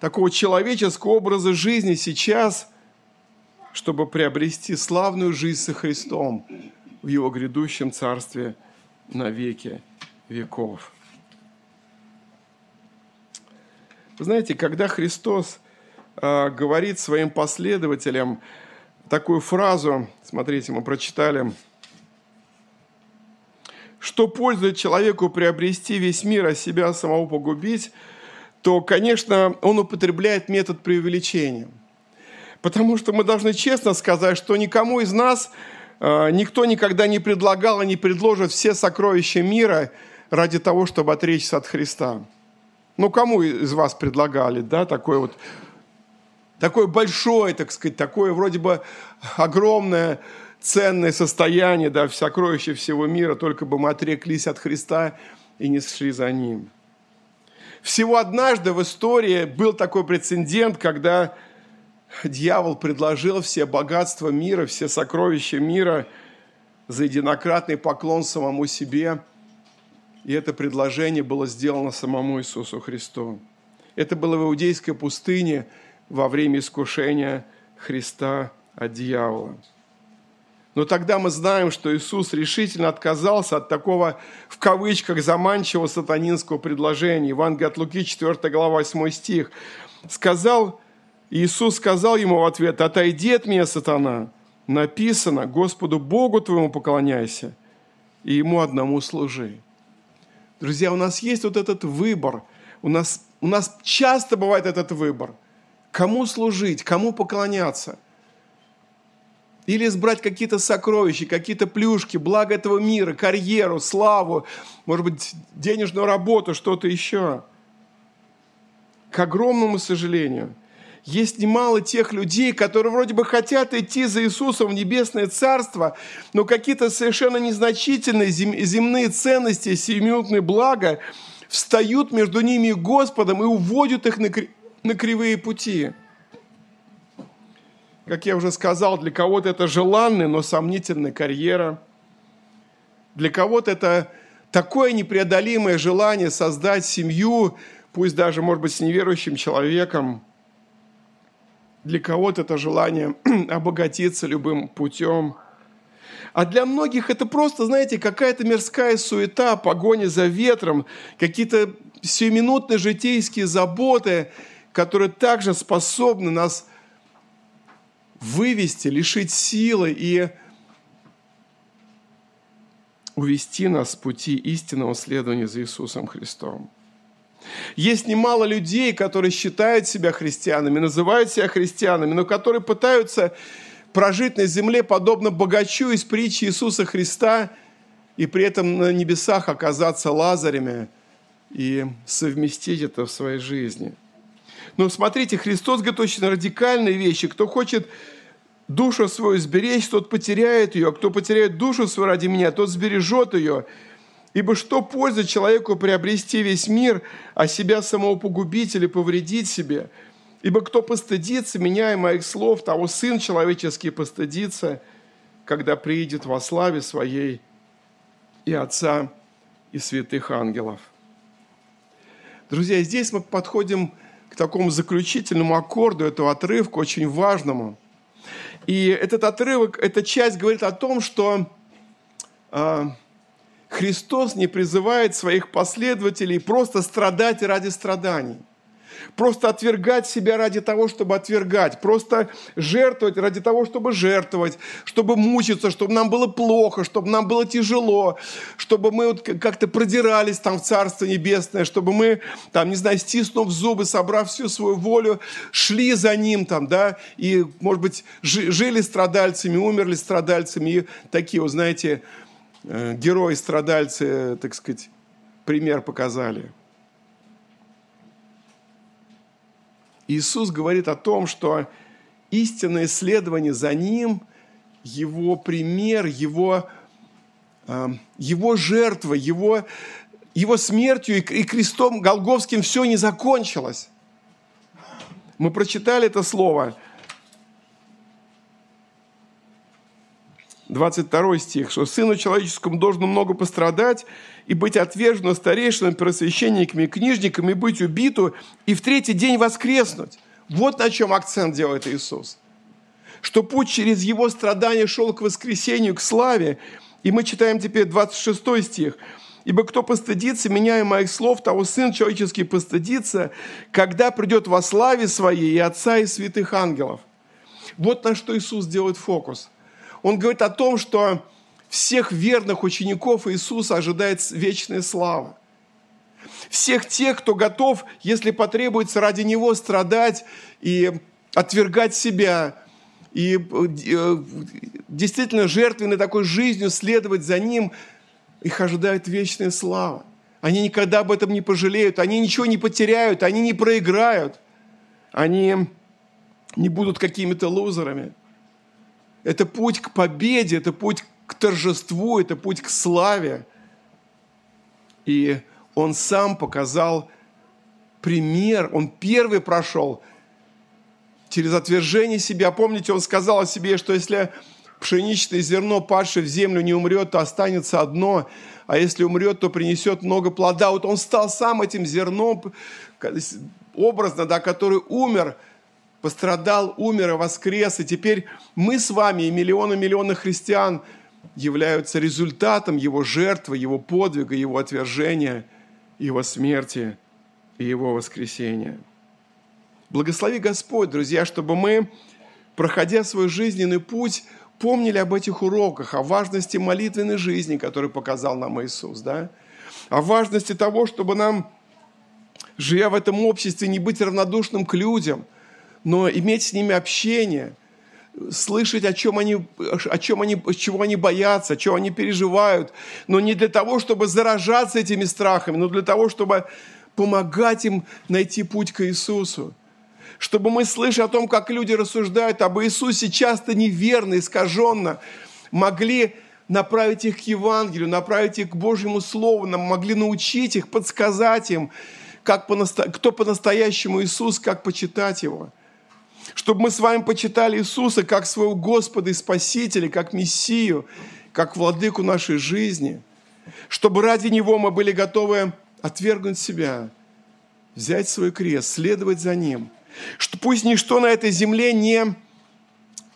такого человеческого образа жизни сейчас, чтобы приобрести славную жизнь со Христом в Его грядущем Царстве на веки веков. Вы знаете, когда Христос э, говорит своим последователям такую фразу, смотрите, мы прочитали, что пользует человеку приобрести весь мир, а себя самого погубить, то, конечно, он употребляет метод преувеличения. Потому что мы должны честно сказать, что никому из нас э, никто никогда не предлагал и не предложит все сокровища мира ради того, чтобы отречься от Христа. Ну, кому из вас предлагали, да, такое вот, такое большое, так сказать, такое вроде бы огромное, ценное состояние, да, сокровище всего мира, только бы мы отреклись от Христа и не шли за Ним. Всего однажды в истории был такой прецедент, когда дьявол предложил все богатства мира, все сокровища мира за единократный поклон самому себе – и это предложение было сделано самому Иисусу Христу. Это было в Иудейской пустыне во время искушения Христа от дьявола. Но тогда мы знаем, что Иисус решительно отказался от такого, в кавычках, заманчивого сатанинского предложения. Евангелие от Луки, 4 глава, 8 стих. Сказал, Иисус сказал ему в ответ, «Отойди от меня, сатана, написано, Господу Богу твоему поклоняйся, и Ему одному служи». Друзья, у нас есть вот этот выбор. У нас, у нас часто бывает этот выбор. Кому служить, кому поклоняться. Или избрать какие-то сокровища, какие-то плюшки, благо этого мира, карьеру, славу, может быть, денежную работу, что-то еще. К огромному сожалению – есть немало тех людей, которые вроде бы хотят идти за Иисусом в небесное царство, но какие-то совершенно незначительные земные ценности, сиюминутные блага встают между ними и Господом и уводят их на кривые пути. Как я уже сказал, для кого-то это желанная, но сомнительная карьера. Для кого-то это такое непреодолимое желание создать семью, пусть даже, может быть, с неверующим человеком – для кого-то это желание обогатиться любым путем. А для многих это просто, знаете, какая-то мирская суета, погоня за ветром, какие-то сиюминутные житейские заботы, которые также способны нас вывести, лишить силы и увести нас с пути истинного следования за Иисусом Христом. Есть немало людей, которые считают себя христианами, называют себя христианами, но которые пытаются прожить на земле подобно богачу из притчи Иисуса Христа и при этом на небесах оказаться лазарями и совместить это в своей жизни. Но смотрите, Христос говорит очень радикальные вещи. Кто хочет душу свою сберечь, тот потеряет ее, а кто потеряет душу свою ради меня, тот сбережет ее. Ибо что польза человеку приобрести весь мир, а себя самого погубить или повредить себе? Ибо кто постыдится меня и моих слов, того Сын Человеческий постыдится, когда приидет во славе Своей и Отца, и святых ангелов. Друзья, здесь мы подходим к такому заключительному аккорду этого отрывка, очень важному. И этот отрывок, эта часть говорит о том, что а, Христос не призывает своих последователей просто страдать ради страданий. Просто отвергать себя ради того, чтобы отвергать, просто жертвовать ради того, чтобы жертвовать, чтобы мучиться, чтобы нам было плохо, чтобы нам было тяжело, чтобы мы вот как-то продирались там в Царство Небесное, чтобы мы, там, не знаю, стиснув зубы, собрав всю свою волю, шли за Ним там, да, и, может быть, жили страдальцами, умерли страдальцами, и такие, вот, знаете, э, герои-страдальцы, так сказать, пример показали. Иисус говорит о том, что истинное исследование за Ним, Его пример, Его, э, его жертва, Его, его смертью и крестом Голговским все не закончилось. Мы прочитали это слово. 22 стих, что «Сыну человеческому должно много пострадать и быть отверженным старейшинам, первосвященниками книжниками, и быть убиту, и в третий день воскреснуть». Вот на чем акцент делает Иисус. Что путь через Его страдания шел к воскресению, к славе. И мы читаем теперь 26 стих. «Ибо кто постыдится меня и моих слов, того Сын Человеческий постыдится, когда придет во славе Своей и Отца и святых ангелов». Вот на что Иисус делает фокус – он говорит о том, что всех верных учеников Иисуса ожидает вечная слава. Всех тех, кто готов, если потребуется, ради Него страдать и отвергать себя, и э, действительно жертвенной такой жизнью следовать за Ним, их ожидает вечная слава. Они никогда об этом не пожалеют, они ничего не потеряют, они не проиграют, они не будут какими-то лузерами – это путь к победе, это путь к торжеству, это путь к славе. И он сам показал пример, он первый прошел через отвержение себя. Помните, он сказал о себе, что если пшеничное зерно, падшее в землю, не умрет, то останется одно, а если умрет, то принесет много плода. Вот он стал сам этим зерном, образно, да, который умер – пострадал, умер и воскрес. И теперь мы с вами и миллионы-миллионы христиан являются результатом Его жертвы, Его подвига, Его отвержения, Его смерти и Его воскресения. Благослови Господь, друзья, чтобы мы, проходя свой жизненный путь, помнили об этих уроках, о важности молитвенной жизни, которую показал нам Иисус, да? о важности того, чтобы нам, живя в этом обществе, не быть равнодушным к людям – но иметь с ними общение, слышать, о чем они, о чем они, чего они боятся, о чем они переживают, но не для того, чтобы заражаться этими страхами, но для того, чтобы помогать им найти путь к Иисусу. Чтобы мы, слыша о том, как люди рассуждают об Иисусе, часто неверно, искаженно, могли направить их к Евангелию, направить их к Божьему Слову, нам могли научить их, подсказать им, как по, кто по-настоящему Иисус, как почитать Его – чтобы мы с вами почитали Иисуса как своего Господа и Спасителя, как Мессию, как владыку нашей жизни, чтобы ради Него мы были готовы отвергнуть себя, взять свой крест, следовать за Ним. Что пусть ничто на этой земле не,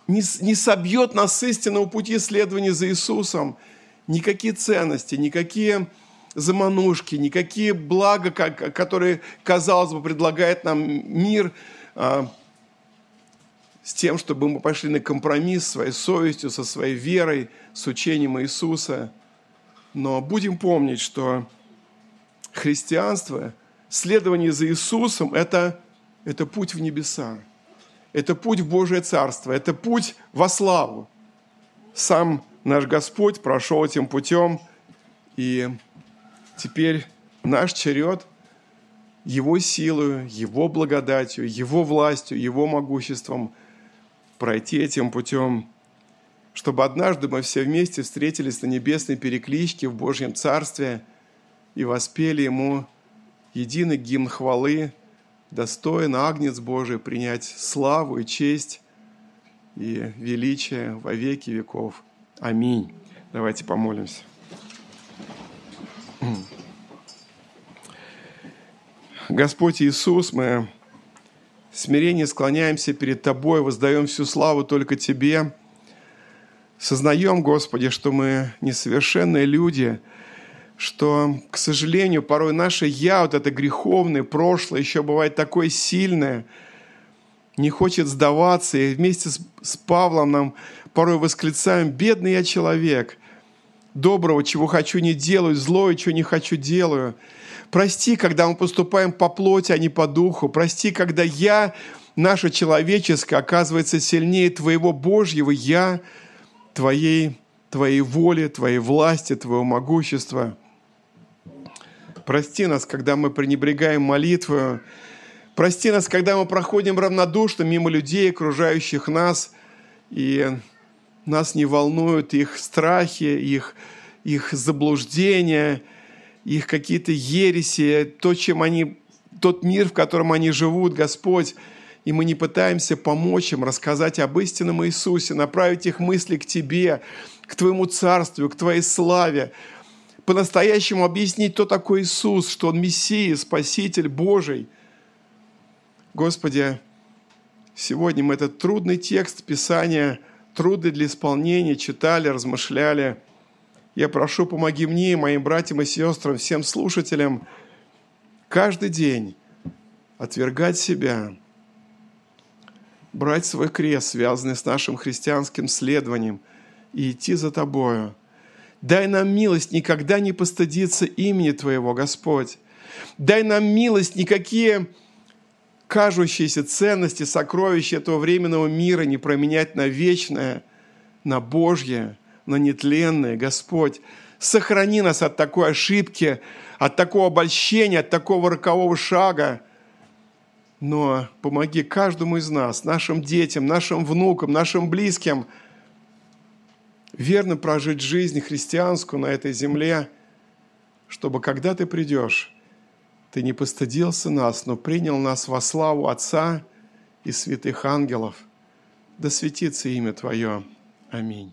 не, не собьет нас с истинного пути следования за Иисусом. Никакие ценности, никакие заманушки, никакие блага, которые, казалось бы, предлагает нам мир, а, с тем, чтобы мы пошли на компромисс с своей совестью, со своей верой, с учением Иисуса. Но будем помнить, что христианство, следование за Иисусом – это, это путь в небеса. Это путь в Божие Царство, это путь во славу. Сам наш Господь прошел этим путем, и теперь наш черед Его силою, Его благодатью, Его властью, Его могуществом – пройти этим путем, чтобы однажды мы все вместе встретились на небесной перекличке в Божьем Царстве и воспели Ему единый гимн хвалы, достоин Агнец Божий принять славу и честь и величие во веки веков. Аминь. Давайте помолимся. Господь Иисус, мы смирение склоняемся перед Тобой, воздаем всю славу только Тебе. Сознаем, Господи, что мы несовершенные люди, что, к сожалению, порой наше «я», вот это греховное прошлое, еще бывает такое сильное, не хочет сдаваться. И вместе с, с Павлом нам порой восклицаем «бедный я человек», доброго, чего хочу, не делаю, злое, чего не хочу, делаю. Прости, когда мы поступаем по плоти, а не по духу. Прости, когда я, наше человеческое, оказывается сильнее Твоего Божьего «я», Твоей, Твоей воли, Твоей власти, Твоего могущества – Прости нас, когда мы пренебрегаем молитву. Прости нас, когда мы проходим равнодушно мимо людей, окружающих нас, и нас не волнуют их страхи, их, их заблуждения, их какие-то ереси, то, чем они, тот мир, в котором они живут, Господь. И мы не пытаемся помочь им, рассказать об истинном Иисусе, направить их мысли к Тебе, к Твоему Царству, к Твоей славе по-настоящему объяснить, кто такой Иисус, что Он Мессия, Спаситель Божий. Господи, сегодня мы этот трудный текст Писания, трудный для исполнения, читали, размышляли. Я прошу, помоги мне, моим братьям и сестрам, всем слушателям каждый день отвергать себя, брать свой крест, связанный с нашим христианским следованием, и идти за Тобою – Дай нам милость никогда не постыдиться имени Твоего, Господь. Дай нам милость никакие кажущиеся ценности, сокровища этого временного мира не променять на вечное, на Божье, на нетленное, Господь. Сохрани нас от такой ошибки, от такого обольщения, от такого рокового шага. Но помоги каждому из нас, нашим детям, нашим внукам, нашим близким – верно прожить жизнь христианскую на этой земле, чтобы когда ты придешь, ты не постыдился нас, но принял нас во славу Отца и святых ангелов. Да светится имя Твое. Аминь.